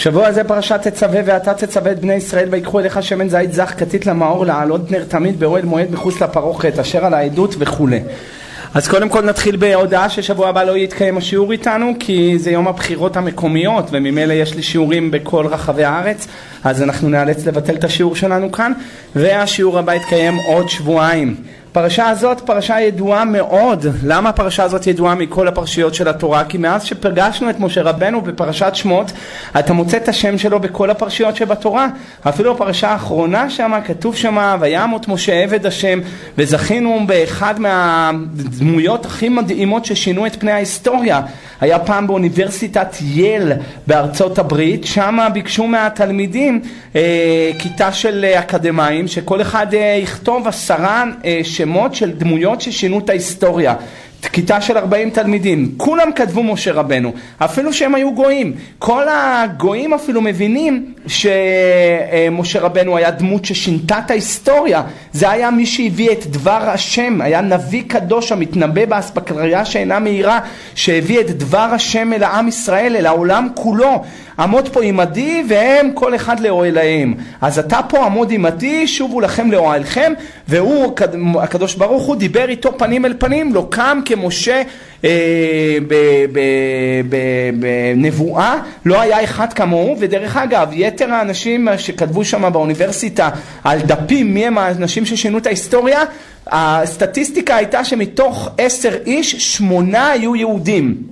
שבוע זה פרשת תצווה ואתה תצווה את בני ישראל ויקחו אליך שמן זית זך כתית למאור לעלות נר תמיד באוהל מועד מחוץ לפרוכת אשר על העדות וכולי אז קודם כל נתחיל בהודעה ששבוע הבא לא יתקיים השיעור איתנו כי זה יום הבחירות המקומיות וממילא יש לי שיעורים בכל רחבי הארץ אז אנחנו נאלץ לבטל את השיעור שלנו כאן והשיעור הבא יתקיים עוד שבועיים הפרשה הזאת פרשה ידועה מאוד. למה הפרשה הזאת ידועה מכל הפרשיות של התורה? כי מאז שפגשנו את משה רבנו בפרשת שמות, אתה מוצא את השם שלו בכל הפרשיות שבתורה. אפילו הפרשה האחרונה שם, כתוב שם, וימות משה עבד השם, וזכינו באחד מהדמויות הכי מדהימות ששינו את פני ההיסטוריה. היה פעם באוניברסיטת יל בארצות הברית, שם ביקשו מהתלמידים אה, כיתה של אקדמאים, שכל אחד אה, יכתוב עשרה אה, שמות של דמויות ששינו את ההיסטוריה. כיתה של 40 תלמידים, כולם כתבו משה רבנו, אפילו שהם היו גויים. כל הגויים אפילו מבינים שמשה רבנו היה דמות ששינתה את ההיסטוריה. זה היה מי שהביא את דבר השם, היה נביא קדוש המתנבא באספקלריה שאינה מהירה, שהביא את דבר השם אל העם ישראל, אל העולם כולו. עמוד פה עמדי והם כל אחד לאוהליהם. אז אתה פה עמוד עמדי, שובו לכם לאוהלכם, והוא, הקדוש ברוך הוא, דיבר איתו פנים אל פנים, לא קם כמשה אה, בנבואה, לא היה אחד כמוהו, ודרך אגב, יתר האנשים שכתבו שם באוניברסיטה על דפים מי הם האנשים ששינו את ההיסטוריה, הסטטיסטיקה הייתה שמתוך עשר איש, שמונה היו יהודים.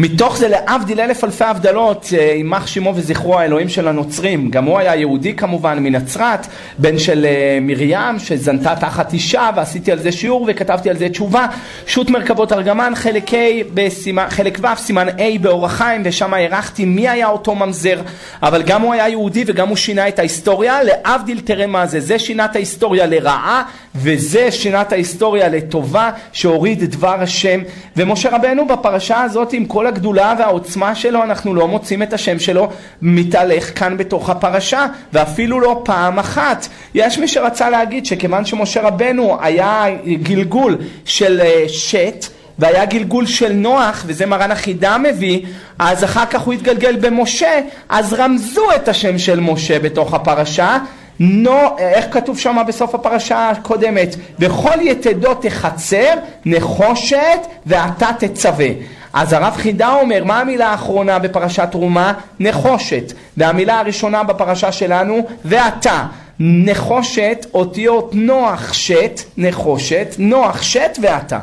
מתוך זה להבדיל אלף אלפי הבדלות, אה, יימח שמו וזכרו האלוהים של הנוצרים, גם הוא היה יהודי כמובן מנצרת, בן של אה, מרים שזנתה תחת אישה ועשיתי על זה שיעור וכתבתי על זה תשובה, שו"ת מרכבות ארגמן חלק, בסימן, חלק ו' סימן A באורח חיים ושם הערכתי מי היה אותו ממזר, אבל גם הוא היה יהודי וגם הוא שינה את ההיסטוריה, להבדיל תראה מה זה, זה שינה את ההיסטוריה לרעה וזה שינה את ההיסטוריה לטובה שהוריד דבר השם ומשה רבנו בפרשה הזאת עם כל הגדולה והעוצמה שלו אנחנו לא מוצאים את השם שלו מתהלך כאן בתוך הפרשה ואפילו לא פעם אחת. יש מי שרצה להגיד שכיוון שמשה רבנו היה גלגול של אה, שת והיה גלגול של נוח, וזה מרן החידה מביא, אז אחר כך הוא התגלגל במשה, אז רמזו את השם של משה בתוך הפרשה, נו, איך כתוב שם בסוף הפרשה הקודמת? וכל יתדות תחצר, נחושת, ואתה תצווה. אז הרב חידה אומר, מה המילה האחרונה בפרשת תרומה? נחושת. והמילה הראשונה בפרשה שלנו, ואתה. נחושת, אותיות נוח שת, נחושת, נוח שת ואתה.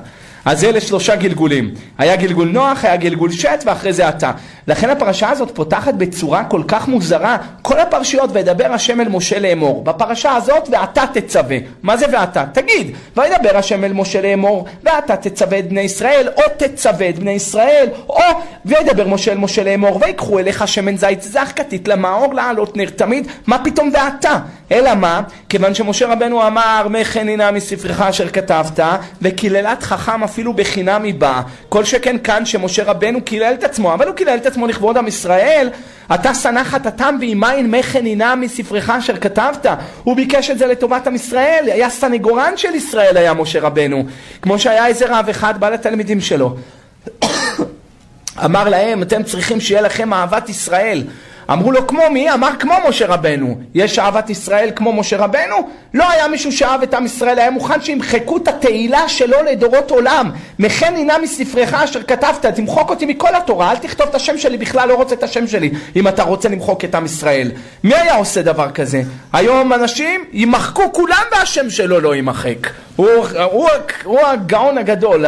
אז אלה שלושה גלגולים. היה גלגול נוח, היה גלגול שת, ואחרי זה אתה. לכן הפרשה הזאת פותחת בצורה כל כך מוזרה, כל הפרשיות וידבר השם אל משה לאמור. בפרשה הזאת ואתה תצווה. מה זה ואתה? תגיד, וידבר השם אל משה לאמור, ואתה תצווה את בני ישראל, או תצווה את בני ישראל, או וידבר משה אל משה לאמור, ויקחו אליך שמן זית זך כתית למאור לעלות נר תמיד, מה פתאום ואתה? אלא מה? כיוון שמשה רבנו אמר, מכן הנה מספרך אשר כתבת, וקיללת חכם אפילו בחינם היא באה. כל שכן כאן שמשה רבנו קילל את עצמו, אבל הוא קילל את לכבוד עם ישראל, אתה שנא חטאתם מים מכן הנה מספרך אשר כתבת. הוא ביקש את זה לטובת עם ישראל, היה סנגורן של ישראל היה משה רבנו. כמו שהיה איזה רב אחד בא לתלמידים שלו. אמר להם, אתם צריכים שיהיה לכם אהבת ישראל. אמרו לו כמו מי? אמר כמו משה רבנו. יש אהבת ישראל כמו משה רבנו? לא היה מישהו שאהב את עם ישראל, היה מוכן שימחקו את התהילה שלו לדורות עולם. מכן הנה מספרך אשר כתבת, תמחוק אותי מכל התורה, אל תכתוב את השם שלי, בכלל לא רוצה את השם שלי, אם אתה רוצה למחוק את עם ישראל. מי היה עושה דבר כזה? היום אנשים ימחקו כולם והשם שלו לא יימחק. הוא, הוא, הוא, הוא הגאון הגדול,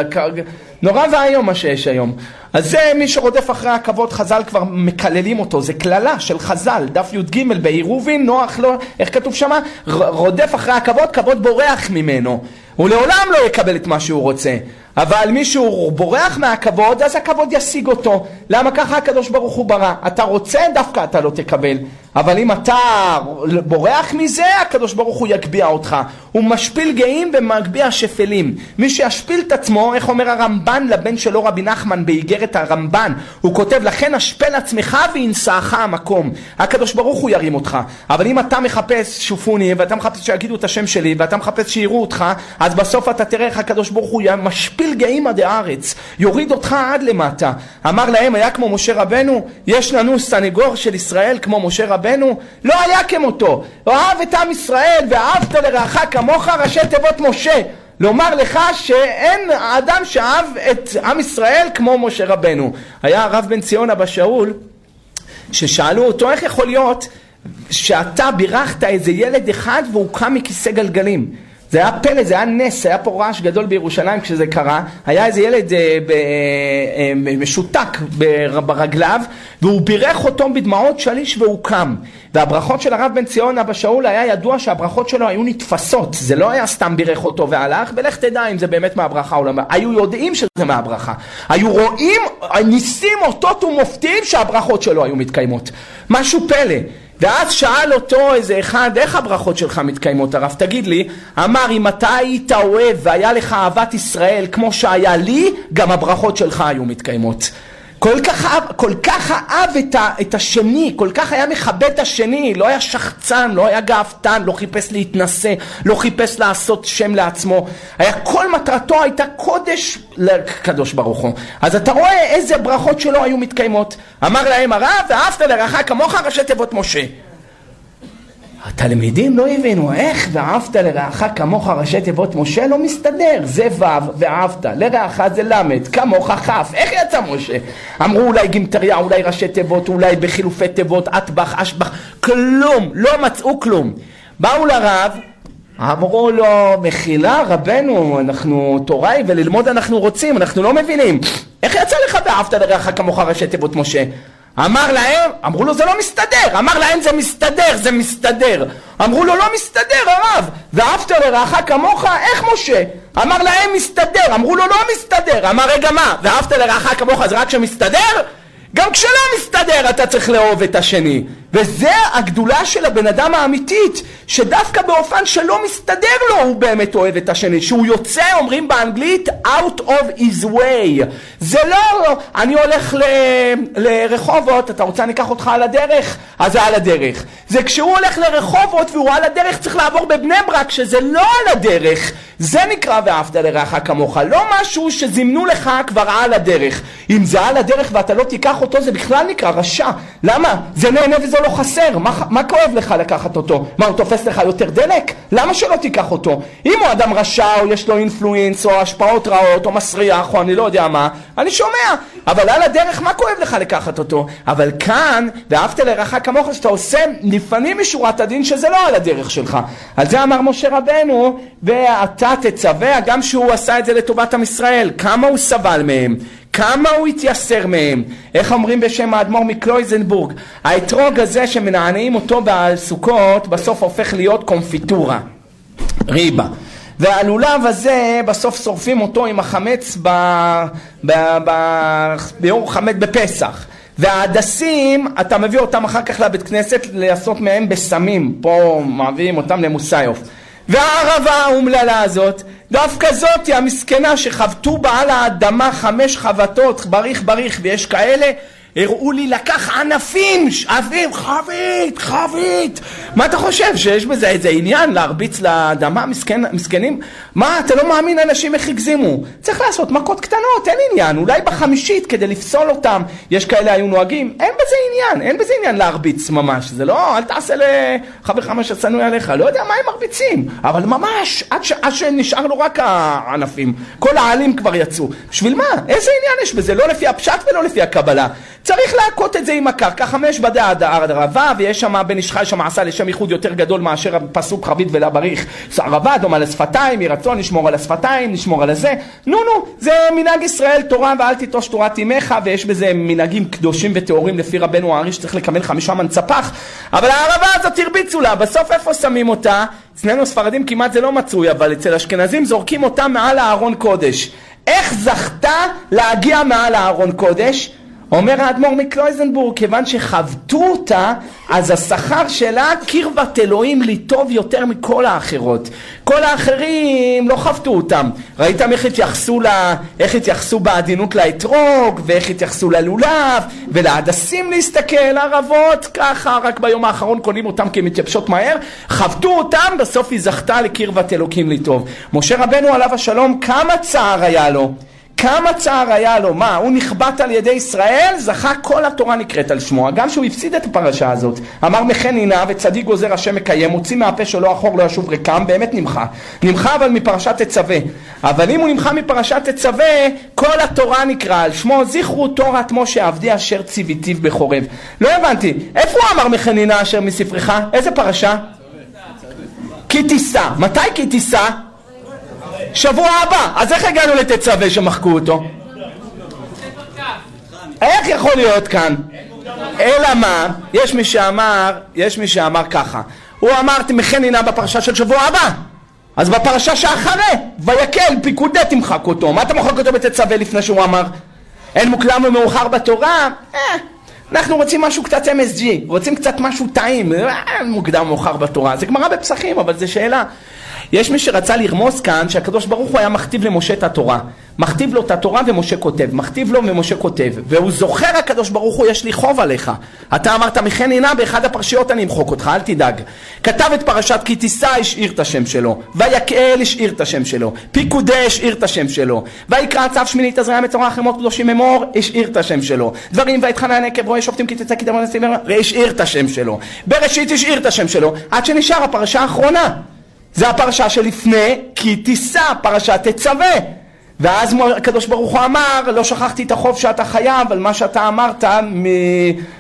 נורא ואיום מה שיש היום. אז זה מי שרודף אחרי הכבוד, חז"ל כבר מקללים אותו, זה קללה של חז"ל, דף י"ג בעירובין, נוח לא, איך כתוב שמה? רודף אחרי הכבוד, כבוד בורח ממנו. הוא לעולם לא יקבל את מה שהוא רוצה. אבל מישהו בורח מהכבוד, אז הכבוד ישיג אותו. למה ככה הקדוש ברוך הוא ברא? אתה רוצה, דווקא אתה לא תקבל. אבל אם אתה בורח מזה, הקדוש ברוך הוא יגביה אותך. הוא משפיל גאים ומגביה שפלים. מי שישפיל את עצמו, איך אומר הרמב"ן לבן שלו רבי נחמן באיגרת הרמב"ן, הוא כותב, לכן השפל עצמך וינשאך המקום. הקדוש ברוך הוא ירים אותך. אבל אם אתה מחפש שופוני, ואתה מחפש שיגידו את השם שלי, ואתה מחפש שיראו אותך, אז בסוף אתה תראה איך הקדוש ברוך הוא משפיל גאים עד הארץ, יוריד אותך עד למטה. אמר להם, היה כמו משה רבנו? יש לנו סנגור של ישראל כמו משה רבנו? לא היה כמותו. אוהב את עם ישראל ואהבת לרעך כמוך ראשי תיבות משה. לומר לך שאין אדם שאהב את עם ישראל כמו משה רבנו. היה הרב בן ציון אבא שאול, ששאלו אותו איך יכול להיות שאתה בירכת איזה ילד אחד והוא קם מכיסא גלגלים. זה היה פלא, זה היה נס, היה פה רעש גדול בירושלים כשזה קרה, היה איזה ילד אה, ב, אה, משותק ברגליו והוא בירך אותו בדמעות שליש והוא קם. והברכות של הרב בן ציון אבא שאול היה ידוע שהברכות שלו היו נתפסות, זה לא היה סתם בירך אותו והלך ולך תדע אם זה באמת מהברכה או לא, היו יודעים שזה מהברכה, היו רואים ניסים אותות ומופתים שהברכות שלו היו מתקיימות, משהו פלא ואז שאל אותו איזה אחד, איך הברכות שלך מתקיימות הרב? תגיד לי, אמר אם אתה היית אוהב והיה לך אהבת ישראל כמו שהיה לי, גם הברכות שלך היו מתקיימות. כל כך כל כך אהב את, ה, את השני, כל כך היה מכבד את השני, לא היה שחצן, לא היה גאוותן, לא חיפש להתנשא, לא חיפש לעשות שם לעצמו, היה כל מטרתו הייתה קודש לקדוש ברוך הוא. אז אתה רואה איזה ברכות שלו היו מתקיימות. אמר להם הרב, ואהבת לרעך כמוך ראשי תיבות משה. התלמידים לא הבינו איך ואהבת לרעך כמוך? ראשי תיבות משה לא מסתדר זה ו' ואהבת לרעך זה ל' כמוך כ' איך יצא משה? אמרו אולי גימטריה אולי ראשי תיבות אולי בחילופי תיבות אטבח אשבח. כלום לא מצאו כלום. באו לרב אמרו לו מחילה רבנו אנחנו תוראי וללמוד אנחנו רוצים אנחנו לא מבינים. איך יצא לך ואהבת לרעך כמוך ראשי תיבות משה? אמר להם, אמרו לו זה לא מסתדר, אמר להם זה מסתדר, זה מסתדר. אמרו לו לא מסתדר הרב, ואהבת לרעך כמוך, איך משה? אמר להם מסתדר, אמרו לו לא מסתדר, אמר רגע מה, ואהבת לרעך כמוך זה רק כשמסתדר? גם כשלא מסתדר אתה צריך לאהוב את השני. וזה הגדולה של הבן אדם האמיתית, שדווקא באופן שלא מסתדר לו הוא באמת אוהב את השני. שהוא יוצא, אומרים באנגלית, out of his way. זה לא, אני הולך ל, לרחובות, אתה רוצה אני אקח אותך על הדרך? אז זה על הדרך. זה כשהוא הולך לרחובות והוא על הדרך צריך לעבור בבני ברק, שזה לא על הדרך. זה נקרא ואהבת לרעך כמוך, לא משהו שזימנו לך כבר על הדרך. אם זה על הדרך ואתה לא תיקח אותו זה בכלל נקרא רשע. למה? זה נהנה וזה לא חסר. מה, מה כואב לך לקחת אותו? מה, הוא תופס לך יותר דלק? למה שלא תיקח אותו? אם הוא אדם רשע או יש לו אינפלואינס או השפעות רעות או מסריח או אני לא יודע מה, אני שומע. אבל על הדרך מה כואב לך לקחת אותו? אבל כאן, ואהבת לרעך כמוך, שאתה עושה לפנים משורת הדין שזה לא על הדרך שלך. על זה אמר משה רבנו, ואתה אתה תצווה, גם שהוא עשה את זה לטובת עם ישראל, כמה הוא סבל מהם, כמה הוא התייסר מהם. איך אומרים בשם האדמו"ר מקלויזנבורג? האתרוג הזה שמנענעים אותו בעל סוכות, בסוף הופך להיות קונפיטורה, ריבה. והלולב הזה, בסוף שורפים אותו עם החמץ ב... ב... ב... ביום חמץ בפסח. וההדסים, אתה מביא אותם אחר כך לבית כנסת לעשות מהם בסמים. פה מביאים אותם למוסיוף. והערבה האומללה הזאת, דווקא זאתי המסכנה שחבטו בה על האדמה חמש חבטות, בריך בריך, ויש כאלה הראו לי לקח ענפים, עבים, חבית, חבית. מה אתה חושב, שיש בזה איזה עניין להרביץ לאדמה, מסכן, מסכנים? מה, אתה לא מאמין אנשים איך הגזימו? צריך לעשות מכות קטנות, אין עניין. אולי בחמישית כדי לפסול אותם, יש כאלה היו נוהגים. אין בזה עניין, אין בזה עניין להרביץ ממש. זה לא, אל תעשה לחבר מה ששנוא עליך, לא יודע מה הם מרביצים. אבל ממש, עד, ש, עד שנשאר לו רק הענפים. כל העלים כבר יצאו. בשביל מה? איזה עניין יש בזה? לא לפי הפשט ולא לפי הקבלה. צריך להכות את זה עם הקרקע, חמש בדי הערבה, ויש שם בן איש שם עשה לשם ייחוד יותר גדול מאשר הפסוק חבית ולבריך. ערבה דומה לשפתיים, יהי רצון לשמור על השפתיים, לשמור על הזה. נו נו, זה מנהג ישראל תורה ואל תיטוש תורת אמך, ויש בזה מנהגים קדושים וטהורים לפי רבנו הארי שצריך לקבל חמישה מנצפח, אבל הערבה הזאת הרביצו לה, בסוף איפה שמים אותה? אצלנו הספרדים כמעט זה לא מצוי, אבל אצל אשכנזים זורקים אותה מעל הארון קודש. איך זכתה להגיע מעל הארון קודש? אומר האדמו"ר מקלויזנבורג, כיוון שחבטו אותה, אז השכר שלה קרבת אלוהים לי טוב יותר מכל האחרות. כל האחרים לא חבטו אותם. ראיתם איך התייחסו, לה, איך התייחסו בעדינות לאתרוג, ואיך התייחסו ללולב, ולהדסים להסתכל, ערבות, ככה, רק ביום האחרון קונים אותם כי הן מתייבשות מהר. חבטו אותם, בסוף היא זכתה לקרבת אלוקים לי טוב. משה רבנו עליו השלום, כמה צער היה לו. כמה צער היה לו, מה, הוא נכבט על ידי ישראל, זכה כל התורה נקראת על שמו, גם שהוא הפסיד את הפרשה הזאת. אמר מחן עינה וצדיק גוזר השם מקיים, מוציא מהפה שלו אחור לא ישוב ריקם, באמת נמחה. נמחה אבל מפרשת תצווה. אבל אם הוא נמחה מפרשת תצווה, כל התורה נקרא על שמו, זכרו תורת משה עבדי אשר ציוויתיו בחורב. לא הבנתי, איפה הוא אמר מחן עינה אשר מספרך? איזה פרשה? כי תישא. מתי כי תישא? שבוע הבא. אז איך הגענו לתצווה שמחקו אותו? איך יכול להיות כאן? אלא מה? יש מי שאמר, יש מי שאמר ככה. הוא אמר תמכן עינה בפרשה של שבוע הבא. אז בפרשה שאחרי, ויקל פיקודי תמחק אותו. מה אתה מוחק אותו בתצווה לפני שהוא אמר? אין מוקלם ומאוחר בתורה? אה, אנחנו רוצים משהו קצת MSG, רוצים קצת משהו טעים, אה, מוקדם ומאוחר בתורה. זה גמרא בפסחים, אבל זו שאלה. יש מי שרצה לרמוז כאן שהקדוש ברוך הוא היה מכתיב למשה את התורה. מכתיב לו את התורה ומשה כותב, מכתיב לו ומשה כותב. והוא זוכר הקדוש ברוך הוא יש לי חוב עליך. אתה אמרת מכן עינה באחד הפרשיות אני אמחוק אותך, אל תדאג. כתב את פרשת כי תישא השאיר את השם שלו. ויקהל השאיר את השם שלו. פיקודי השאיר את השם שלו. ויקרא צו שמינית תזרע מצורע חמות קדושים אמור השאיר את השם שלו. דברים ויתחנן עקב רואה שופטים כי תצא כי תמר נשיאים השאיר את השם שלו. בראשית השאיר את השם שלו. עד שנשאר הפרשה האחרונה. זה הפרשה שלפני כי תישא, פרשת תצווה. ואז הקדוש ברוך הוא אמר, לא שכחתי את החוב שאתה חייב על מה שאתה אמרת מ-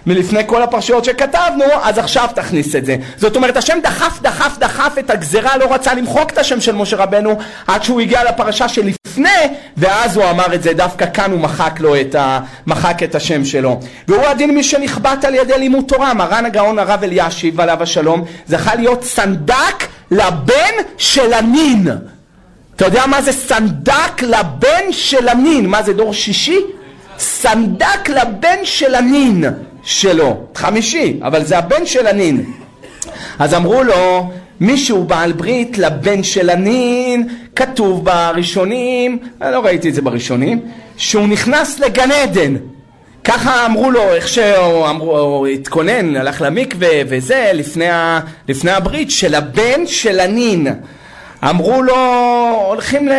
מלפני כל הפרשיות שכתבנו, אז עכשיו תכניס את זה. זאת אומרת, השם דחף, דחף, דחף את הגזרה, לא רצה למחוק את השם של משה רבנו עד שהוא הגיע לפרשה שלפני, ואז הוא אמר את זה, דווקא כאן הוא מחק לו את, ה- מחק את השם שלו. והוא הדין מי שנכבט על ידי לימוד תורה, מרן הגאון הרב אלישיב עליו השלום, זכה להיות סנדק לבן של הנין. אתה יודע מה זה סנדק לבן של הנין? מה זה דור שישי? סנדק לבן של הנין שלו. חמישי, אבל זה הבן של הנין. אז אמרו לו, מישהו בעל ברית לבן של הנין, כתוב בראשונים, אני לא ראיתי את זה בראשונים, שהוא נכנס לגן עדן. ככה אמרו לו, איך שהוא אמרו, התכונן, הלך למקווה וזה, לפני, ה, לפני הברית, של הבן של הנין. אמרו לו, הולכים ל...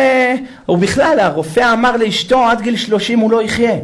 ובכלל, הרופא אמר לאשתו, עד גיל שלושים הוא לא יחיה.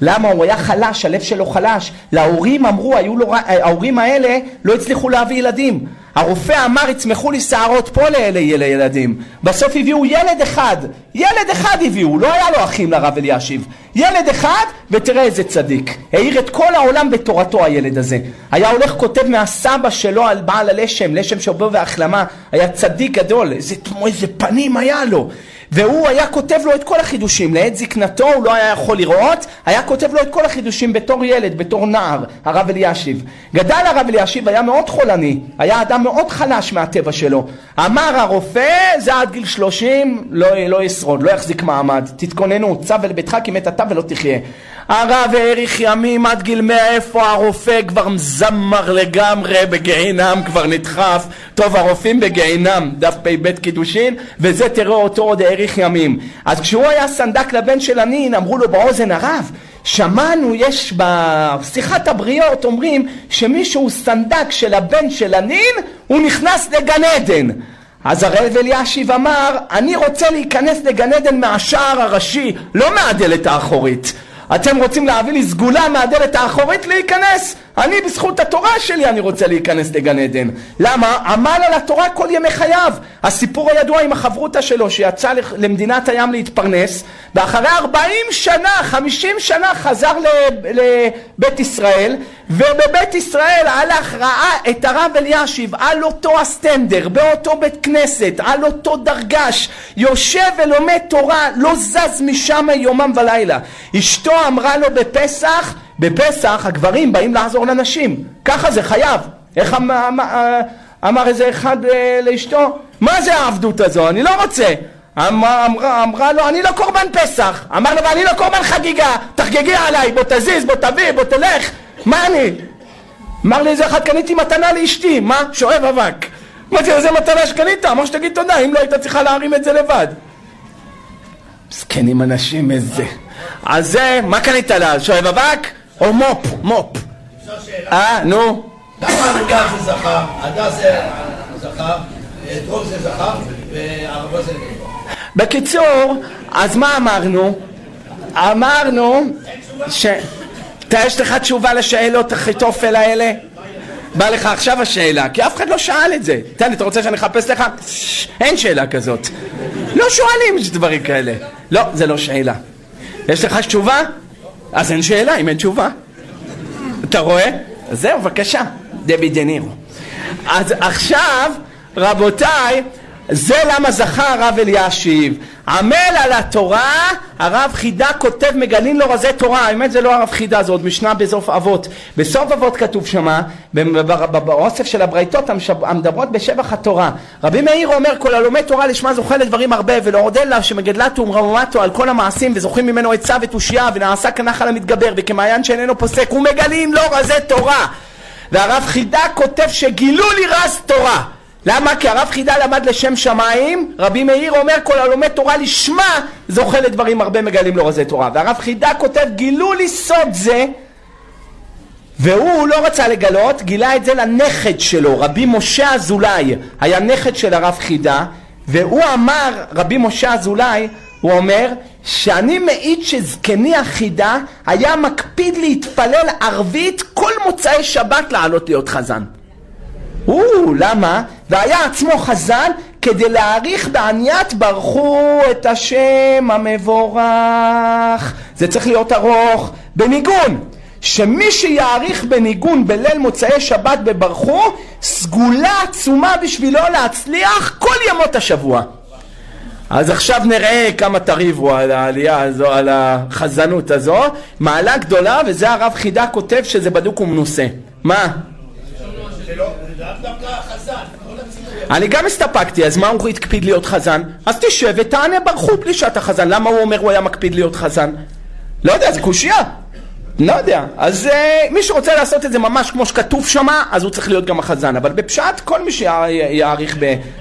למה? הוא היה חלש, הלב שלו חלש. להורים אמרו, היו לו, ההורים האלה לא הצליחו להביא ילדים. הרופא אמר, יצמחו לי שערות פה לאלה ילדים. בסוף הביאו ילד אחד, ילד אחד הביאו, לא היה לו אחים לרב אלישיב. ילד אחד, ותראה איזה צדיק. האיר את כל העולם בתורתו הילד הזה. היה הולך כותב מהסבא שלו על בעל הלשם, לשם שובו והחלמה. היה צדיק גדול, איזה, איזה פנים היה לו. והוא היה כותב לו את כל החידושים, לעת זקנתו הוא לא היה יכול לראות, היה כותב לו את כל החידושים בתור ילד, בתור נער, הרב אלישיב. גדל הרב אלישיב, היה מאוד חולני, היה אדם מאוד חלש מהטבע שלו. אמר הרופא, זה עד גיל שלושים, לא, לא ישרוד, לא יחזיק מעמד, תתכוננו, צו אל ביתך כי מת אתה ולא תחיה. הרב האריך ימים עד גיל מאה, איפה הרופא כבר מזמר לגמרי, בגיהינם כבר נדחף. טוב, הרופאים בגיהינם, דף פ"ב קידושין, וזה תראה אותו עוד האריך ימים. אז כשהוא היה סנדק לבן של הנין, אמרו לו באוזן הרב, שמענו, יש בשיחת הבריות, אומרים שמישהו סנדק של הבן של הנין, הוא נכנס לגן עדן. אז הרב אלישיב אמר, אני רוצה להיכנס לגן עדן מהשער הראשי, לא מהדלת האחורית. אתם רוצים להביא לי סגולה מהדלת האחורית להיכנס? אני בזכות התורה שלי אני רוצה להיכנס לגן עדן. למה? עמל על התורה כל ימי חייו. הסיפור הידוע עם החברותא שלו שיצא למדינת הים להתפרנס ואחרי 40 שנה, 50 שנה חזר לבית ישראל ובבית ישראל הלך, ראה את הרב אלישיב על אותו הסטנדר, באותו בית כנסת, על אותו דרגש, יושב ולומד תורה, לא זז משם יומם ולילה. אשתו אמרה לו בפסח בפסח הגברים באים לעזור לנשים, ככה זה חייב. איך אמר, אמר, אמר איזה אחד לאשתו? מה זה העבדות הזו? אני לא רוצה. אמרה, אמרה, אמרה לו, אני לא קורבן פסח. אמר לו, ואני לא קורבן חגיגה. תחגגי עליי, בוא תזיז, בוא תביא, בוא תלך, מה אני? אמר לי איזה אחד קניתי מתנה לאשתי, מה? שואב אבק. אמרתי איזה מתנה שקנית? אמר שתגיד תודה, אם לא היית צריכה להרים את זה לבד. מסכנים אנשים איזה. אז זה, מה קנית לה? שואב אבק? או מופ? מופ. אה, נו. למה הנוגע זה זכר, הדס זה זכר, דרום זה זכר, וערבה זה נקבה. בקיצור, אז מה אמרנו? אמרנו ש... יש לך תשובה לשאלות אחיתופל האלה? בא לך עכשיו השאלה, כי אף אחד לא שאל את זה. תן לי, אתה רוצה שאני אחפש לך? אין שאלה כזאת. לא שואלים דברים כאלה. לא, זה לא שאלה. יש לך תשובה? אז אין שאלה אם אין תשובה. אתה רואה? זהו, בבקשה, דבי דה נירו. אז עכשיו, רבותיי, זה למה זכה הרב אלישיב. עמל על התורה, הרב חידה כותב מגלין לו רזי תורה, האמת זה לא הרב חידה, זה עוד משנה בסוף אבות. בסוף אבות כתוב שמה, באוסף של הברייתות המדברות בשבח התורה. רבי מאיר אומר, כל הלומד תורה לשמה זוכה לדברים הרבה, ולעודד לה שמגדלתו ומרומתו על כל המעשים, וזוכים ממנו עצה ותושייה, ונעשה כנחל המתגבר, וכמעיין שאיננו פוסק, ומגלים לו רזי תורה. והרב חידה כותב שגילו לי רז תורה. למה? כי הרב חידה למד לשם שמיים, רבי מאיר אומר כל הלומד תורה לשמה זוכה לדברים הרבה מגלים לו רזי תורה. והרב חידה כותב גילו לי סוד זה והוא לא רצה לגלות, גילה את זה לנכד שלו, רבי משה אזולאי, היה נכד של הרב חידה, והוא אמר, רבי משה אזולאי, הוא אומר, שאני מעיד שזקני החידה היה מקפיד להתפלל ערבית כל מוצאי שבת לעלות להיות חזן. הוא, למה? והיה עצמו חזן כדי להעריך בעניית ברכו את השם המבורך. זה צריך להיות ארוך בניגון. שמי שיעריך בניגון בליל מוצאי שבת בברכו, סגולה עצומה בשבילו להצליח כל ימות השבוע. אז עכשיו נראה כמה תריבו על העלייה הזו, על החזנות הזו. מעלה גדולה, וזה הרב חידה כותב שזה בדוק ומנוסה. מה? אני גם הסתפקתי, אז מה הוא הקפיד להיות חזן? אז תשב ותענה ברחו בלי שאתה חזן. למה הוא אומר הוא היה מקפיד להיות חזן? לא יודע, זה קושייה. לא יודע. אז uh, מי שרוצה לעשות את זה ממש כמו שכתוב שמה, אז הוא צריך להיות גם החזן. אבל בפשט, כל מי שיעריך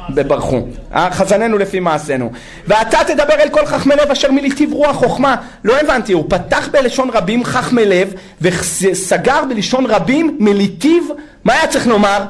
בברכו. חזננו לפי מעשינו. ואתה תדבר אל כל חכמי לב אשר מליטיב רוח חוכמה. לא הבנתי, הוא פתח בלשון רבים חכמי לב, וסגר בלשון רבים מליטיב, מה היה צריך לומר?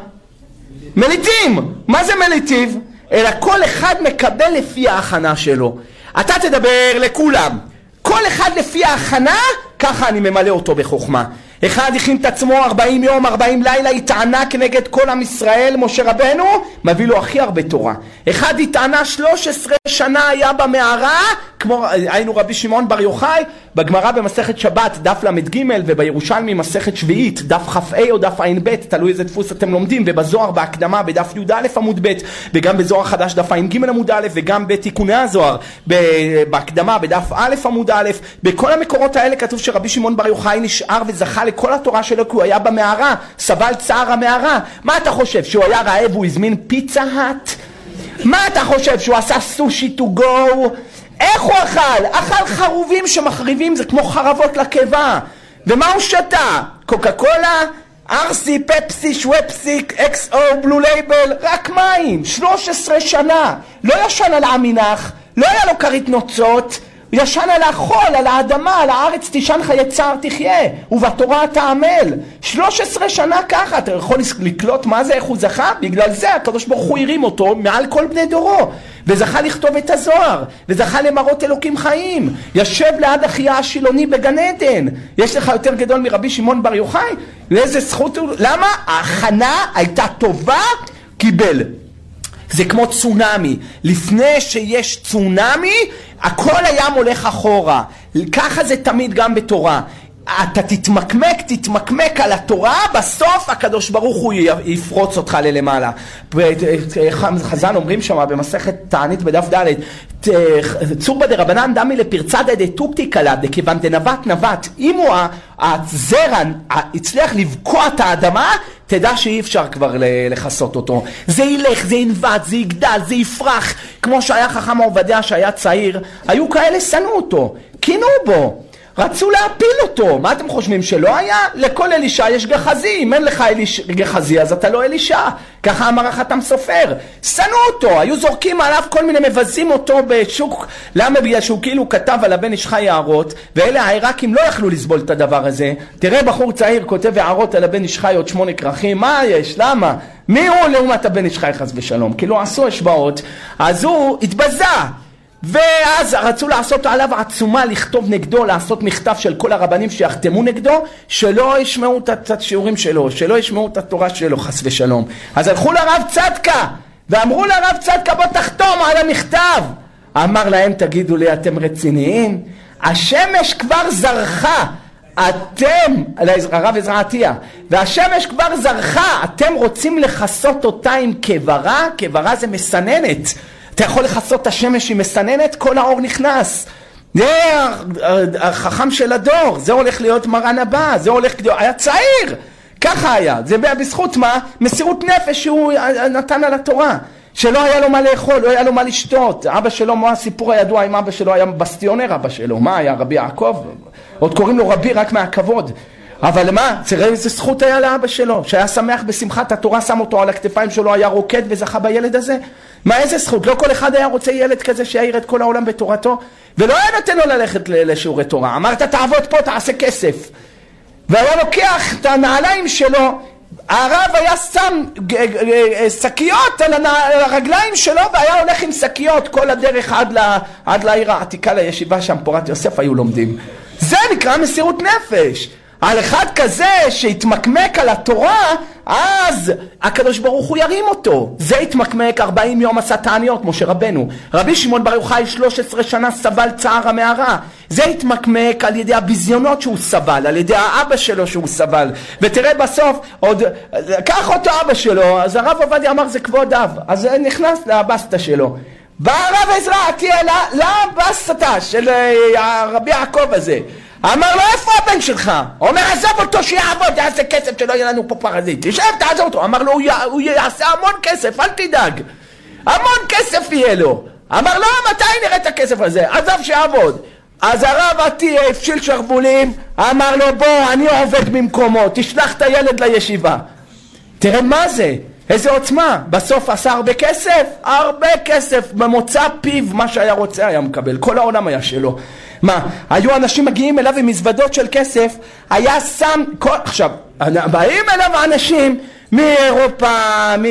מליטים! מה זה מליטיב? אלא כל אחד מקבל לפי ההכנה שלו. אתה תדבר לכולם. כל אחד לפי ההכנה, ככה אני ממלא אותו בחוכמה. אחד הכין את עצמו ארבעים יום, ארבעים לילה, התענה כנגד כל עם ישראל, משה רבנו, מביא לו הכי הרבה תורה. אחד התענה שלוש עשרה שנה היה במערה, כמו היינו רבי שמעון בר יוחאי, בגמרא במסכת שבת, דף ל"ג, ובירושלמי מסכת שביעית, דף כ"ה או דף ע"ב, תלוי איזה דפוס אתם לומדים, ובזוהר בהקדמה בדף י"א עמוד ב', וגם בזוהר חדש דף ע"ג עמוד א', וגם בתיקוני הזוהר, בהקדמה בדף א' עמוד א', בכל המקורות האלה כתוב שרבי שמעון בר יוחאי נשאר וזכה לכל התורה שלו כי הוא היה במערה, סבל צער המערה. מה אתה חושב, שהוא היה רעב והוא הזמין פיצה האט? מה אתה חושב, שהוא עשה סושי to go? איך הוא אכל? אכל חרובים שמחריבים, זה כמו חרבות לקיבה. ומה הוא שתה? קוקה קולה? RC, פפסי, שוופסי, XO, Blue Label, רק מים, 13 שנה. לא ישן על עמינח, לא היה לו כרית נוצות, הוא ישן על החול, על האדמה, על הארץ תישן חיי צער תחיה, ובתורה תעמל. 13 שנה ככה, אתה יכול לקלוט מה זה, איך הוא זכה? בגלל זה הקדוש ברוך הוא הרים אותו מעל כל בני דורו. וזכה לכתוב את הזוהר, וזכה למראות אלוקים חיים. יושב ליד אחיה השילוני בגן עדן. יש לך יותר גדול מרבי שמעון בר יוחאי? לאיזה זכות הוא... למה? ההכנה הייתה טובה, קיבל. זה כמו צונאמי. לפני שיש צונאמי, הכל הים הולך אחורה. ככה זה תמיד גם בתורה. אתה תתמקמק, תתמקמק על התורה, בסוף הקדוש ברוך הוא יפרוץ אותך ללמעלה. חז"ל אומרים שם במסכת תענית בדף ד' צורבא דרבנן דמי לפרצה דתוקתי קלה דכיוון דנבט נבט. אם הוא הזרע הצליח לבקוע את האדמה, תדע שאי אפשר כבר לכסות אותו. זה ילך, זה ינבט, זה יגדל, זה יפרח. כמו שהיה חכם עובדיה שהיה צעיר, היו כאלה שנאו אותו, קינו בו. רצו להפיל אותו. מה אתם חושבים, שלא היה? לכל אלישע יש גחזי. אם אין לך אליש... גחזי, אז אתה לא אלישע. ככה אמר החתם סופר. שנאו אותו, היו זורקים עליו כל מיני, מבזים אותו בשוק. למה? בגלל שהוא כאילו כתב על הבן איש חי הערות, ואלה העיראקים לא יכלו לסבול את הדבר הזה. תראה בחור צעיר כותב הערות על הבן איש חי עוד שמונה כרכים, מה יש? למה? מי הוא לעומת הבן איש חי חס ושלום? כאילו עשו השוואות, אז הוא התבזה. ואז רצו לעשות עליו עצומה, לכתוב נגדו, לעשות מכתב של כל הרבנים שיחתמו נגדו, שלא ישמעו את השיעורים שלו, שלא ישמעו את התורה שלו, חס ושלום. אז הלכו לרב צדקה, ואמרו לרב צדקה בוא תחתום על המכתב. אמר להם תגידו לי אתם רציניים? השמש כבר זרחה אתם, הרב עזרא עטיה, והשמש כבר זרחה, אתם רוצים לכסות אותה עם כברה? כברה זה מסננת. אתה יכול לכסות את השמש עם מסננת, כל האור נכנס. זה החכם של הדור, זה הולך להיות מרן הבא, זה הולך להיות, היה צעיר, ככה היה, זה בזכות מה? מסירות נפש שהוא נתן על התורה, שלא היה לו מה לאכול, לא היה לו מה לשתות, אבא שלו, מה הסיפור הידוע עם אבא שלו, היה בסטיונר אבא שלו, מה היה רבי יעקב? עוד קוראים לו רבי רק מהכבוד, אבל מה, תראה איזה זכות היה לאבא שלו, שהיה שמח בשמחת התורה, שם אותו על הכתפיים שלו, היה רוקד וזכה בילד הזה, מה איזה זכות? לא כל אחד היה רוצה ילד כזה שיעיר את כל העולם בתורתו? ולא היה נותן לו ללכת לשיעורי תורה. אמרת תעבוד פה תעשה כסף. והיה לוקח את הנעליים שלו הרב היה שם שקיות על הרגליים שלו והיה הולך עם שקיות כל הדרך עד, עד לעיר העתיקה לישיבה שם פורת יוסף היו לומדים. זה נקרא מסירות נפש על אחד כזה שהתמקמק על התורה, אז הקדוש ברוך הוא ירים אותו. זה התמקמק 40 יום עשה תעניות, משה רבנו. רבי שמעון בר יוחאי 13 שנה סבל צער המערה. זה התמקמק על ידי הביזיונות שהוא סבל, על ידי האבא שלו שהוא סבל. ותראה בסוף, עוד, קח אותו אבא שלו, אז הרב עובדיה אמר זה כבוד אב. אז נכנס לבסטה שלו. בא הרב עזרא עטייה לבסטה של אה, רבי יעקב הזה. אמר לו איפה הבן שלך? אומר עזוב אותו שיעבוד יעשה כסף שלא יהיה לנו פה פרזיט. תשב תעזוב אותו. אמר לו הוא יעשה המון כסף אל תדאג. המון כסף יהיה לו. אמר לו מתי נראה את הכסף הזה? עזוב שיעבוד. אז הרב עטיה הפשיל שרוולים אמר לו בוא אני עובד במקומו תשלח את הילד לישיבה. תראה מה זה? איזה עוצמה. בסוף עשה הרבה כסף הרבה כסף במוצא פיו מה שהיה רוצה היה מקבל. כל העולם היה שלו מה, היו אנשים מגיעים אליו עם מזוודות של כסף, היה שם, כל, עכשיו, באים אליו אנשים מאירופה, מ...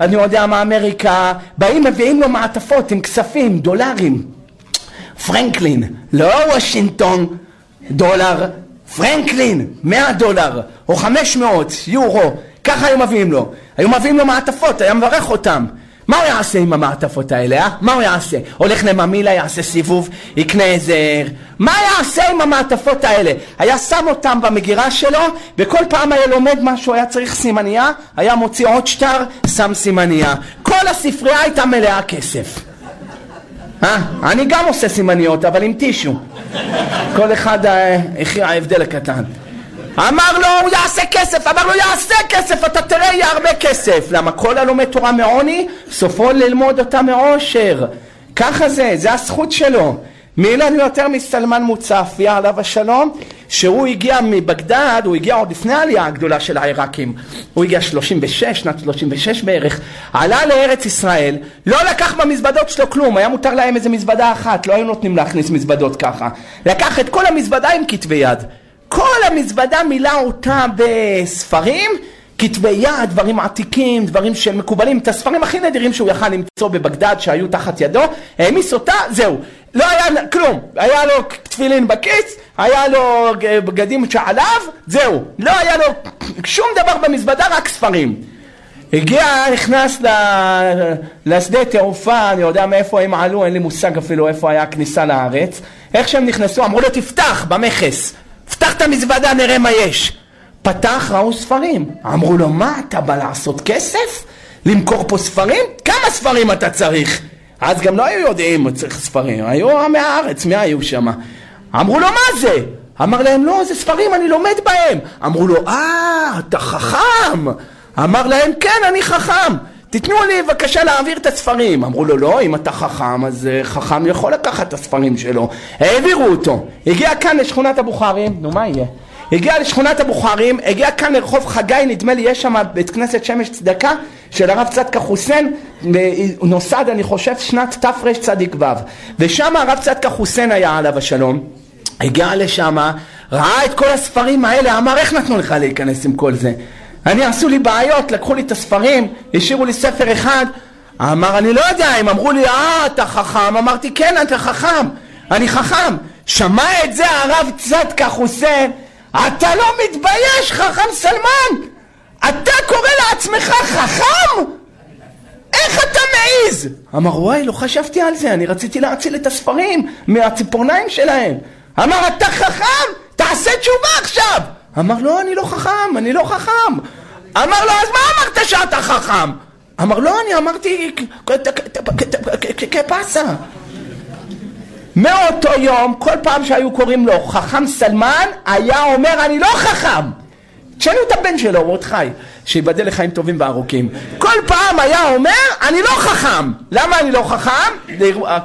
אני יודע מה, אמריקה, באים מביאים לו מעטפות עם כספים, דולרים. פרנקלין, לא וושינגטון, דולר, פרנקלין, 100 דולר, או 500 יורו, ככה היו מביאים לו. היו מביאים לו מעטפות, היה מברך אותם. מה הוא יעשה עם המעטפות האלה, אה? מה הוא יעשה? הולך לממילה, יעשה סיבוב, יקנה איזה... מה יעשה עם המעטפות האלה? היה שם אותם במגירה שלו, וכל פעם היה לומד משהו, היה צריך סימנייה, היה מוציא עוד שטר, שם סימנייה. כל הספרייה הייתה מלאה כסף. אה? אני גם עושה סימניות, אבל עם טישו. כל אחד, אה, ההבדל הקטן. אמר לו הוא יעשה כסף, אמר לו יעשה כסף, אתה תראה יהיה הרבה כסף. למה כל הלומד תורה מעוני, סופו ללמוד אותה מעושר. ככה זה, זה הזכות שלו. מי לנו יותר מסלמן מוצפיה עליו השלום, שהוא הגיע מבגדד, הוא הגיע עוד לפני העלייה הגדולה של העיראקים, הוא הגיע 36, שנת 36 בערך, עלה לארץ ישראל, לא לקח במזוודות שלו כלום, היה מותר להם איזה מזוודה אחת, לא היו נותנים להכניס מזוודות ככה, לקח את כל המזוודה עם כתבי יד, כל המזוודה מילא אותה בספרים, כתבי יד, דברים עתיקים, דברים שמקובלים, את הספרים הכי נדירים שהוא יכל למצוא בבגדד שהיו תחת ידו, העמיס אותה, זהו. לא היה כלום, היה לו תפילין בכיס, היה לו בגדים שעליו, זהו. לא היה לו שום דבר במזוודה, רק ספרים. הגיע, נכנס לשדה תעופה, אני יודע מאיפה הם עלו, אין לי מושג אפילו איפה היה הכניסה לארץ. איך שהם נכנסו, אמרו לו תפתח במכס. פתח את המזוודה נראה מה יש. פתח ראו ספרים. אמרו לו מה אתה בא לעשות כסף? למכור פה ספרים? כמה ספרים אתה צריך? אז גם לא היו יודעים צריך ספרים, היו עמי הארץ, מי היו שם? אמרו לו מה זה? אמר להם לא זה ספרים אני לומד בהם אמרו לו אה אתה חכם אמר להם כן אני חכם תיתנו לי בבקשה להעביר את הספרים. אמרו לו, לא, אם אתה חכם, אז uh, חכם יכול לקחת את הספרים שלו. העבירו אותו. הגיע כאן לשכונת הבוכרים, נו מה יהיה? הגיע לשכונת הבוכרים, הגיע כאן לרחוב חגי, נדמה לי יש שם בית כנסת שמש צדקה של הרב צדקה חוסיין, נוסד אני חושב שנת תרצ"ו, ושם הרב צדקה חוסיין היה עליו השלום, הגיע לשם, ראה את כל הספרים האלה, אמר איך נתנו לך להיכנס עם כל זה? אני עשו לי בעיות, לקחו לי את הספרים, השאירו לי ספר אחד, אמר אני לא יודע, הם אמרו לי אה אתה חכם, אמרתי כן אתה חכם, אני חכם, שמע את זה הרב צדקה חוסיין אתה לא מתבייש, חכם סלמן? אתה קורא לעצמך חכם? איך אתה מעז? אמר, וואי, לא חשבתי על זה, אני רציתי להציל את הספרים מהציפורניים שלהם. אמר, אתה חכם? תעשה תשובה עכשיו! אמר, לא, אני לא חכם, אני לא חכם. אמר לו, אז מה אמרת שאתה חכם? אמר, לא, אני אמרתי כפסה. מאותו יום, כל פעם שהיו קוראים לו חכם סלמן, היה אומר אני לא חכם. תשאלו את הבן שלו, הוא עוד חי, שיבדל לחיים טובים וארוכים. כל פעם היה אומר, אני לא חכם. למה אני לא חכם?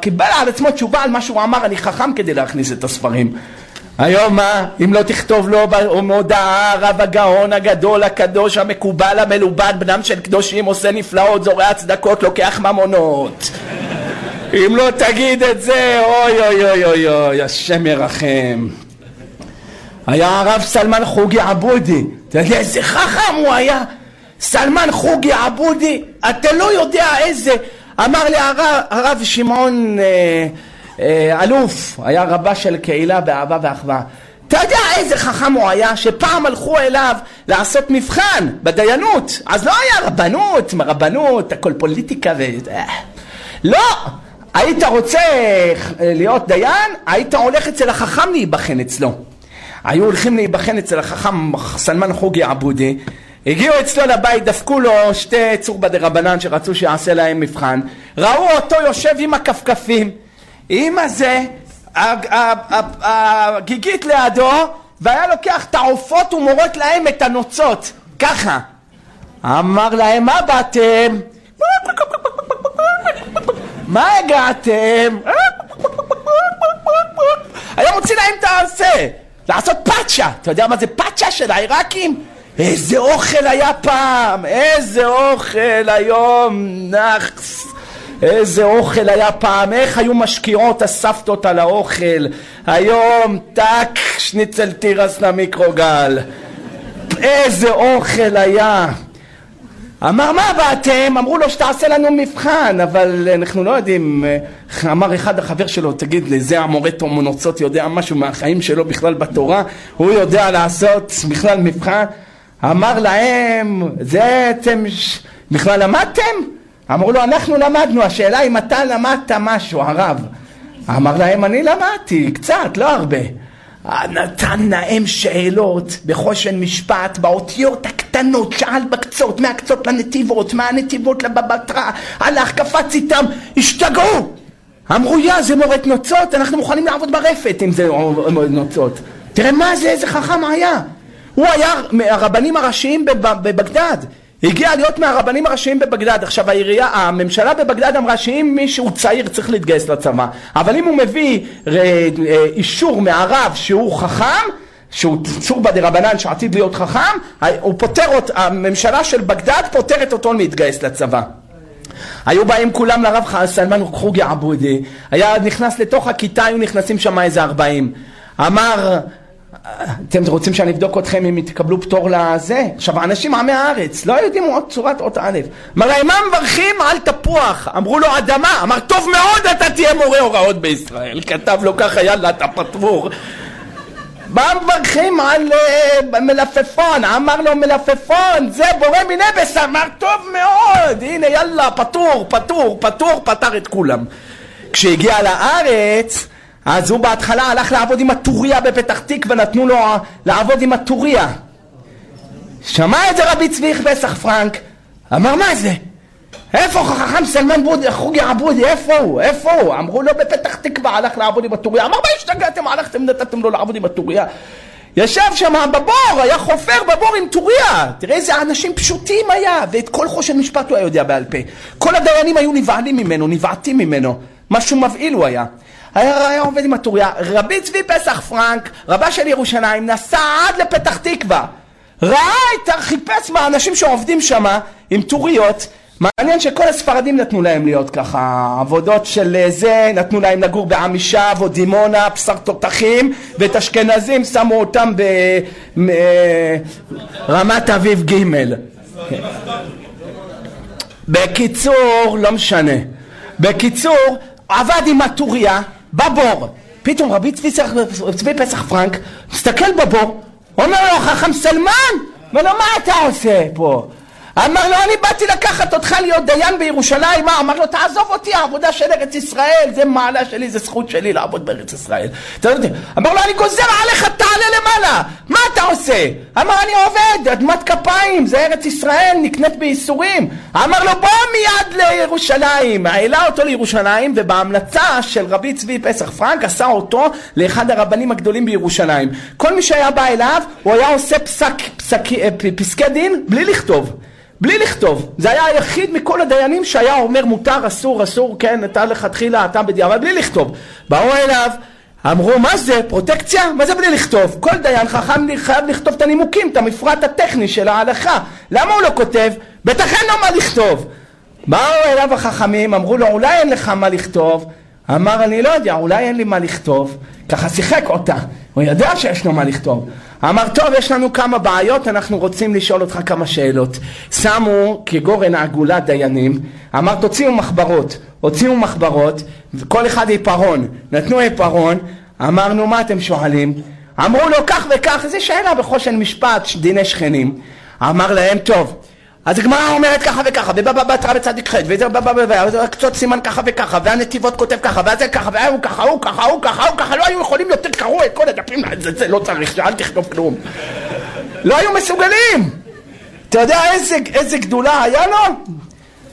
קיבל על עצמו תשובה על מה שהוא אמר, אני חכם כדי להכניס את הספרים. היום מה? אם לא תכתוב לו במודעה רב הגאון הגדול הקדוש המקובל המלובן בנם של קדושים עושה נפלאות זורע צדקות לוקח ממונות אם לא תגיד את זה, אוי אוי אוי אוי אוי, השם ירחם. היה הרב סלמן חוגי עבודי, אתה יודע איזה חכם הוא היה? סלמן חוגי עבודי, אתה לא יודע איזה, אמר לי הרב, הרב שמעון אה, אלוף, היה רבה של קהילה באהבה ואחווה. אתה יודע איזה חכם הוא היה, שפעם הלכו אליו לעשות מבחן בדיינות, אז לא היה רבנות, רבנות, הכל פוליטיקה ו... אה, לא! היית רוצה אה, להיות דיין, היית הולך אצל החכם להיבחן אצלו. היו הולכים להיבחן אצל החכם סלמן חוגי עבודי, הגיעו אצלו לבית, דפקו לו שתי צורבא דה רבנן שרצו שיעשה להם מבחן, ראו אותו יושב עם הכפכפים, עם הזה, הגיגית לידו, והיה לוקח את העופות ומורט להם את הנוצות, ככה. אמר להם, מה באתם? מה הגעתם? היה מוציא להם את הזה, לעשות פאצ'ה. אתה יודע מה זה פאצ'ה של העיראקים? איזה אוכל היה פעם, איזה אוכל היום, נאחס. איזה אוכל היה פעם, איך היו משקיעות הסבתות על האוכל. היום, טאק, שניצל תירס למיקרוגל. איזה אוכל היה. אמר מה באתם? אמרו לו שתעשה לנו מבחן אבל אנחנו לא יודעים אמר אחד החבר שלו תגיד לי זה המורה תומנוצות יודע משהו מהחיים שלו בכלל בתורה הוא יודע לעשות בכלל מבחן אמר להם זה אתם בכלל למדתם? אמרו לו אנחנו למדנו השאלה אם אתה למדת משהו הרב אמר להם אני למדתי קצת לא הרבה נתן להם שאלות בחושן משפט, באותיות הקטנות, שאל בקצות, מהקצות לנתיבות, מהנתיבות לבבטרה, הלך, קפץ איתם, השתגעו! אמרו, יא, זה מורת נוצות, אנחנו מוכנים לעבוד ברפת אם זה מורת נוצות. תראה מה זה, איזה חכם היה. הוא היה מהרבנים הראשיים בבגדד. הגיע להיות מהרבנים הראשיים בבגדד. עכשיו העירייה, הממשלה בבגדד אמרה שאם מישהו צעיר צריך להתגייס לצבא, אבל אם הוא מביא אה, אישור מהרב שהוא חכם, שהוא צורבא דרבנן שעתיד להיות חכם, הוא פוטר, הממשלה של בגדד פוטרת אותו להתגייס לצבא. היו באים כולם לרב סלמן חוגי עבודי, היה נכנס לתוך הכיתה, היו נכנסים שם איזה ארבעים. אמר אתם רוצים שאני אבדוק אתכם אם תקבלו פטור לזה? עכשיו, אנשים עמי הארץ לא יודעים עוד צורת אות א'. להם, מה מברכים על תפוח? אמרו לו, אדמה. אמר, טוב מאוד אתה תהיה מורה הוראות בישראל. כתב לו ככה, יאללה, אתה פטור. מה מברכים על uh, מלפפון? אמר לו מלפפון, זה בורא מנבס, אמר טוב מאוד, הנה יאללה, פטור, פטור, פטור, פטר את כולם. כשהגיע לארץ, אז הוא בהתחלה הלך לעבוד עם הטוריה בפתח תקווה, נתנו לו לעבוד עם הטוריה. שמע את זה רבי צבי פסח פרנק, אמר מה זה? איפה חכם סלמן בודי, חוגי עבודי, איפה הוא? איפה הוא? אמרו לו בפתח תקווה, הלך לעבוד עם הטוריה. אמר מה השתגעתם, הלכתם, נתתם לו לעבוד עם הטוריה. ישב שם בבור, היה חופר בבור עם טוריה. תראה איזה אנשים פשוטים היה, ואת כל חושן משפט הוא היה יודע בעל פה. כל הדיינים היו נבהלים ממנו, נבעטים ממנו. משהו מבהיל הוא היה. היה, עובד עם הטוריה. רבי צבי פסח פרנק, רבה של ירושלים, נסע עד לפתח תקווה. ראה את, חיפש מהאנשים שעובדים שם עם טוריות. מעניין שכל הספרדים נתנו להם להיות ככה, עבודות של זה, נתנו להם לגור בעמישב או דימונה, בשר תותחים, ואת אשכנזים שמו אותם ברמת אביב ג'. בקיצור, לא משנה. בקיצור, עבד עם הטוריה בבור. פתאום רבי צבי, צבי פסח פרנק מסתכל בבור, אומר לו חכם סלמן, אומר לו מה אתה עושה פה? אמר לו, אני באתי לקחת אותך להיות דיין בירושלים. מה? אמר לו, תעזוב אותי, העבודה של ארץ ישראל, זה מעלה שלי, זה זכות שלי לעבוד בארץ ישראל. אמר לו, אני גוזר עליך, תעלה למעלה. אתה עושה? אמר, אני עובד, אדמת כפיים, זה ארץ ישראל, נקנית בייסורים. אמר לו, בוא מיד לירושלים. העלה אותו לירושלים, ובהמלצה של רבי צבי פסח פרנק, עשה אותו לאחד הרבנים הגדולים בירושלים. כל מי שהיה בא אליו, הוא היה עושה פסק, פסק, אה, פסקי דין בלי לכתוב. בלי לכתוב. זה היה היחיד מכל הדיינים שהיה אומר מותר, אסור, אסור, כן, אתה לכתחילה, אתה בדיעבד, בלי לכתוב. באו אליו, אמרו, מה זה, פרוטקציה? מה זה בלי לכתוב? כל דיין חכם חייב לכתוב את הנימוקים, את המפרט הטכני של ההלכה. למה הוא לא כותב? בטח אין לו מה לכתוב. באו אליו החכמים, אמרו לו, אולי אין לך מה לכתוב? אמר, אני לא יודע, אולי אין לי מה לכתוב. ככה שיחק אותה. הוא ידע שיש לו מה לכתוב. אמר, טוב, יש לנו כמה בעיות, אנחנו רוצים לשאול אותך כמה שאלות. שמו כגורן העגולה דיינים, אמר, תוציאו מחברות. הוציאו מחברות, כל אחד עיפרון. נתנו עיפרון, אמרנו, מה אתם שואלים? אמרו לו, כך וכך, זו שאלה בחושן משפט, דיני שכנים. אמר להם, טוב, אז הגמרא אומרת ככה וככה, ובבא בתרא בצדיק ח' וזה בבא בבא, וזה הקצות סימן ככה וככה, והנתיבות כותב ככה, וזה ככה, והוא ככה, הוא ככה, הוא ככה, הוא ככה, לא היו יכולים יותר, קראו את כל הדפים, זה, זה לא צריך, אל תכתוב כלום. לא היו מסוגלים. אתה יודע איזה, איזה גדולה היה לו?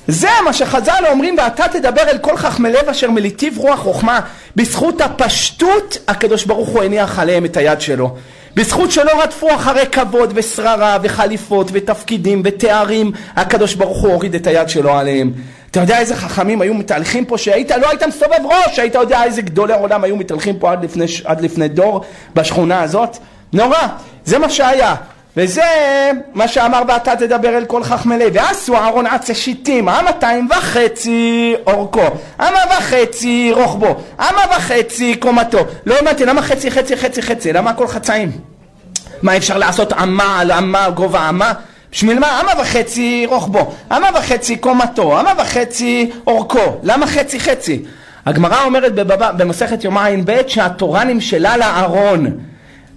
זה מה שחז"ל אומרים, ואתה תדבר אל כל חכמי לב אשר מליטיב רוח חוכמה. בזכות הפשטות, הקדוש ברוך הוא הניח עליהם את היד שלו. בזכות שלא רדפו אחרי כבוד ושררה וחליפות ותפקידים ותארים, הקדוש ברוך הוא הוריד את היד שלו עליהם. אתה יודע איזה חכמים היו מתהלכים פה שהיית, לא היית מסובב ראש, היית יודע איזה גדולי עולם היו מתהלכים פה עד לפני, עד לפני דור בשכונה הזאת? נורא, זה מה שהיה. וזה מה שאמר ואתה תדבר אל כל חכמי לב. ועשו אהרון עצי שיטים, המאתיים וחצי אורכו, אמה וחצי רוחבו, אמה וחצי קומתו. לא הבנתי, למה חצי חצי חצי חצי? למה הכל חצאים? מה אפשר לעשות אמה על אמה, גובה אמה? בשביל מה? אמה וחצי רוחבו, אמה וחצי קומתו, אמה וחצי אורכו. למה חצי חצי? הגמרא אומרת במסכת יומא ע"ב שהתורה נמשלה לארון.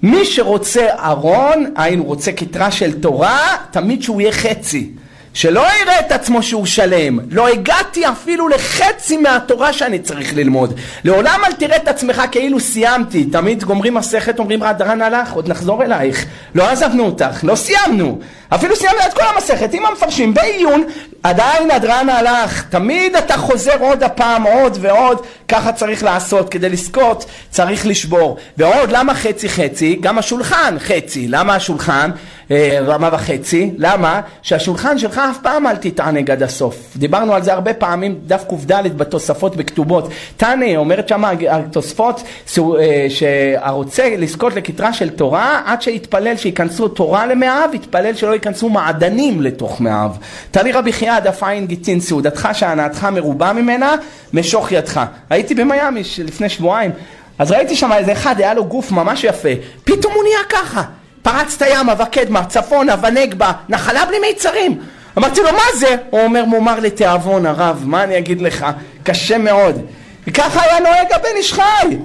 מי שרוצה ארון, היינו רוצה כתרה של תורה, תמיד שהוא יהיה חצי. שלא יראה את עצמו שהוא שלם. לא הגעתי אפילו לחצי מהתורה שאני צריך ללמוד. לעולם אל תראה את עצמך כאילו סיימתי. תמיד גומרים מסכת, אומרים רדרן הלך, עוד נחזור אלייך. לא עזבנו אותך, לא סיימנו. אפילו סיימנו את כל המסכת, עם המפרשים, בעיון, עדיין הדרן הלך. תמיד אתה חוזר עוד הפעם, עוד ועוד. ככה צריך לעשות. כדי לזכות, צריך לשבור. ועוד, למה חצי חצי? גם השולחן חצי. למה השולחן? אה, רמה וחצי. למה? שהשולחן שלך אף פעם אל תתענג עד הסוף. דיברנו על זה הרבה פעמים, דף קד בתוספות בכתובות. תענה, אומרת שם התוספות, אה, שהרוצה לזכות לכתרה של תורה, עד שיתפלל שייכנסו תורה למאיו, יתפלל שלא ייכנסו מעדנים לתוך מאיו. תראי רבי חייא דף עין גיטין, סעודתך שהנאתך מרובה ממנה, משוך ידך. הייתי במיאמי לפני שבועיים. אז ראיתי שם איזה אחד, היה לו גוף ממש יפה, פתאום הוא נהיה ככה. פרצת ימה וקדמה, צפונה ונגבה, נחלה בלי מיצרים. אמרתי לו, מה זה? הוא אומר, מומר לתיאבון הרב, מה אני אגיד לך? קשה מאוד. וככה היה נוהג הבן איש חי.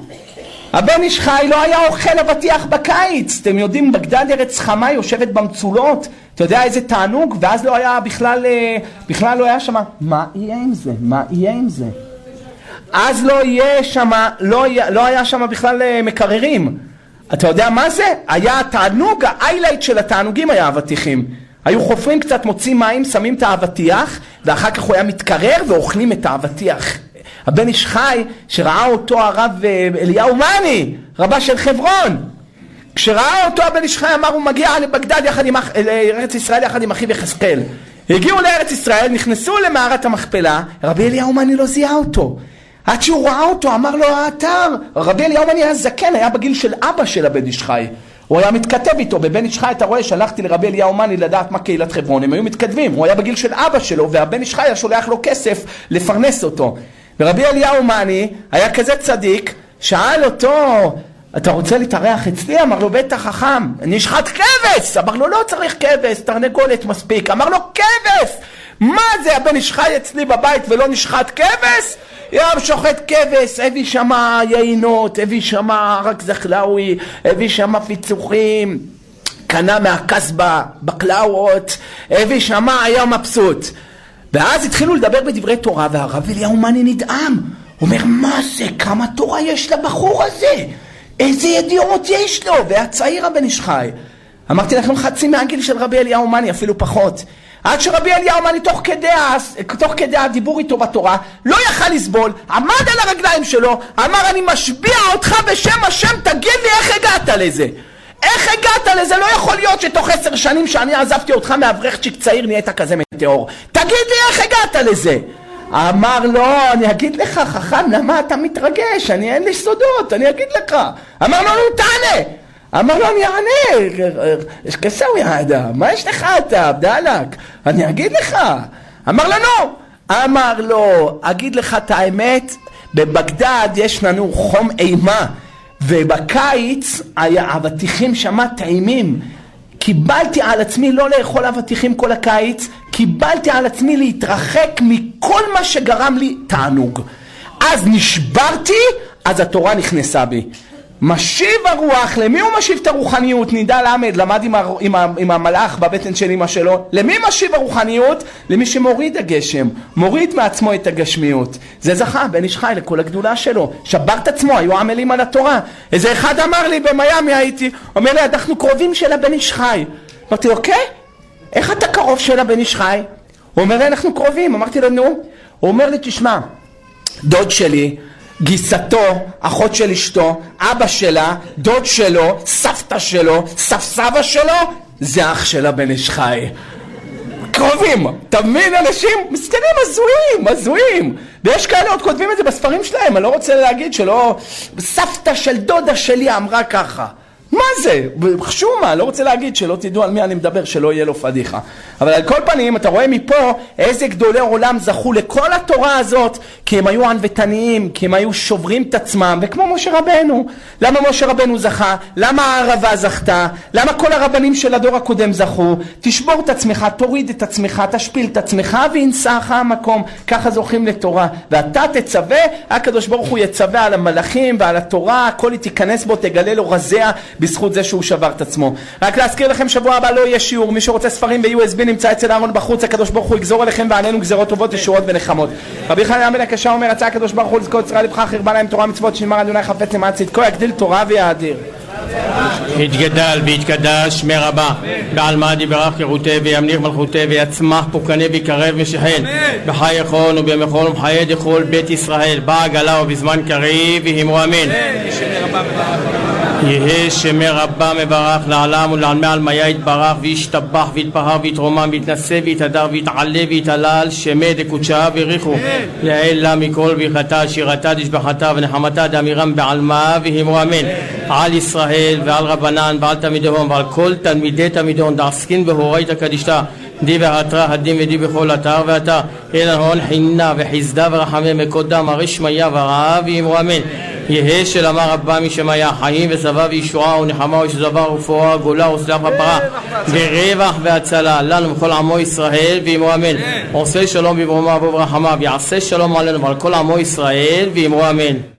הבן איש חי לא היה אוכל אבטיח בקיץ. אתם יודעים, בגדד ארץ חמה יושבת במצולות. אתה יודע איזה תענוג? ואז לא היה בכלל, אה, בכלל לא היה שם, מה יהיה עם זה? מה יהיה עם זה? אז לא יהיה שם, לא, לא היה שם בכלל אה, מקררים. אתה יודע מה זה? היה התענוג, האיילייט של התענוגים היה אבטיחים. היו חופרים קצת, מוצאים מים, שמים את האבטיח, ואחר כך הוא היה מתקרר ואוכלים את האבטיח. הבן איש חי, שראה אותו הרב אה, אליהו מאני, רבה של חברון. כשראה אותו הבן איש חי אמר הוא מגיע לבגדד יחד עם, לארץ ישראל יחד עם אחיו יחזקאל. הגיעו לארץ ישראל, נכנסו למערת המכפלה, רבי אליהו מאני לא זיהה אותו. עד שהוא ראה אותו, אמר לו האתר. רבי אליהו היה זקן, היה בגיל של אבא של הבן איש חי. הוא היה מתכתב איתו, בבן איש חי אתה רואה, שלחתי לרבי אליהו מאני לדעת מה קהילת חברון, הם היו מתכתבים, הוא היה בגיל של אבא שלו, והבן איש חי היה שולח לו כסף לפרנס אותו. ורבי אליהו מאני היה כזה צדיק, שאל אותו, אתה רוצה להתארח אצלי? אמר לו, בטח חכם, נשחט כבש! אמר לו, לא צריך כבש, תרנגולת מספיק. אמר לו, כבש! מה זה, הבן חי אצלי בבית ולא נשחט כבש? ים שוחט כבש, הביא שמה יינות, הביא שמה רק זחלאווי, הביא שמה פיצוחים, קנה מהקסבה בקלאוות, הביא שמה, היה מבסוט. ואז התחילו לדבר בדברי תורה, והרב אליהו מאני נדהם. אומר, מה זה, כמה תורה יש לבחור הזה? איזה ידיעות יש לו? והצעיר הבן איש חי. אמרתי לכם חצי מהגיל של רבי אליהו מאני, אפילו פחות. עד שרבי אליהו מאני תוך כדי, תוך כדי הדיבור איתו בתורה לא יכל לסבול, עמד על הרגליים שלו, אמר אני משביע אותך בשם השם, תגיד לי איך הגעת לזה? איך הגעת לזה? לא יכול להיות שתוך עשר שנים שאני עזבתי אותך מאברכצ'יק צעיר נהיית כזה מטאור. תגיד לי איך הגעת לזה? אמר לו, אני אגיד לך, חכם, למה אתה מתרגש? אני אין לי סודות, אני אגיד לך. אמר לו, נו, תענה. אמר לו, אני אענה, יש כסאווי האדם, מה יש לך אתה, בדאלק? אני אגיד לך. אמר לו, נו. אמר לו, אגיד לך את האמת, בבגדד יש לנו חום אימה, ובקיץ האבטיחים שמה טעימים. קיבלתי על עצמי לא לאכול אבטיחים כל הקיץ, קיבלתי על עצמי להתרחק מכל מה שגרם לי תענוג. אז נשברתי, אז התורה נכנסה בי. משיב הרוח, למי הוא משיב את הרוחניות? נידע למד, למד עם, הר, עם, ה, עם המלאך בבטן של אמא שלו. למי משיב הרוחניות? למי שמוריד הגשם, מוריד מעצמו את הגשמיות. זה זכה, בן איש חי לכל הגדולה שלו. שבר את עצמו, היו עמלים על התורה. איזה אחד אמר לי, במיאמי הייתי, אומר לי, אנחנו קרובים של הבן איש חי. אמרתי לו, אוקיי, איך אתה קרוב של הבן איש חי? הוא אומר לי, אנחנו קרובים. אמרתי לו, נו. הוא אומר לי, תשמע, דוד שלי, גיסתו, אחות של אשתו, אבא שלה, דוד שלו, סבתא שלו, סב סבא שלו, זה אח של הבן איש חי. קרובים, אתה? אנשים מסכנים הזויים, הזויים. ויש כאלה עוד כותבים את זה בספרים שלהם, אני לא רוצה להגיד שלא... סבתא של דודה שלי אמרה ככה. מה זה? חשומה, לא רוצה להגיד שלא תדעו על מי אני מדבר, שלא יהיה לו פדיחה. אבל על כל פנים, אתה רואה מפה איזה גדולי עולם זכו לכל התורה הזאת, כי הם היו ענוותניים, כי הם היו שוברים את עצמם, וכמו משה רבנו. למה משה רבנו זכה? למה הערבה זכתה? למה כל הרבנים של הדור הקודם זכו? תשבור את עצמך, תוריד את עצמך, תשפיל את עצמך, וינשאך המקום. ככה זוכים לתורה. ואתה תצווה, הקדוש ברוך הוא יצווה על המלאכים ועל התורה, הכל היא תיכנס בו, תגלה לו רזיה. בזכות זה שהוא שבר את עצמו. רק להזכיר לכם, שבוע הבא לא יהיה שיעור, מי שרוצה ספרים ב-USB נמצא אצל אהרון בחוץ, הקדוש ברוך הוא יגזור עליכם ועלינו גזרות טובות, ישועות ונחמות. רבי חנן בן הקשה אומר, רצה הקדוש ברוך הוא לזכות ישראל לבך, חרבה להם תורה מצוות, שנאמר אדוני חפץ למען צדקו, יגדיל תורה ויאדיר. יתגדל ויתקדש שמי רבה בעל מה דיברך ירוטה וימליך מלכותה ויצמח פוקנה ויקרב ושחן בחי יכון ובמכון ובחיי דכל בית ישראל. בא עגלה ובזמן קריב ויאמרו אמן יהא שמי רבה מברך לעלם ולעלמי עלמיה יתברך וישתבח ויתפאר ויתרומם ויתנשא ויתהדר ויתעלה ויתהלל שמי דקודשה ויריחו. יעל לה מכל ברכתה שירתה דשבחתה ונחמתה דאמירם בעלמה ויאמרו אמן. על ישראל ועל רבנן ועל תלמידיהם ועל כל תלמידי תלמידיהם דעסקין בהורייתא קדישתא. די והתרא הדין ודי בכל אתר ואתר. אלא הון חינה וחסדה ורחמי מקודם הרי שמיה ורעה ואמרו אמן יהא שלמר רבה משמיה חיים ושבע וישועה ונחמה ושזבה ורפואה גאולה וסלח הפרה ורווח והצלה לנו וכל עמו ישראל ואמרו אמן. עושה שלום בברומה וברחמה ויעשה שלום עלינו ועל כל עמו ישראל ואמרו אמן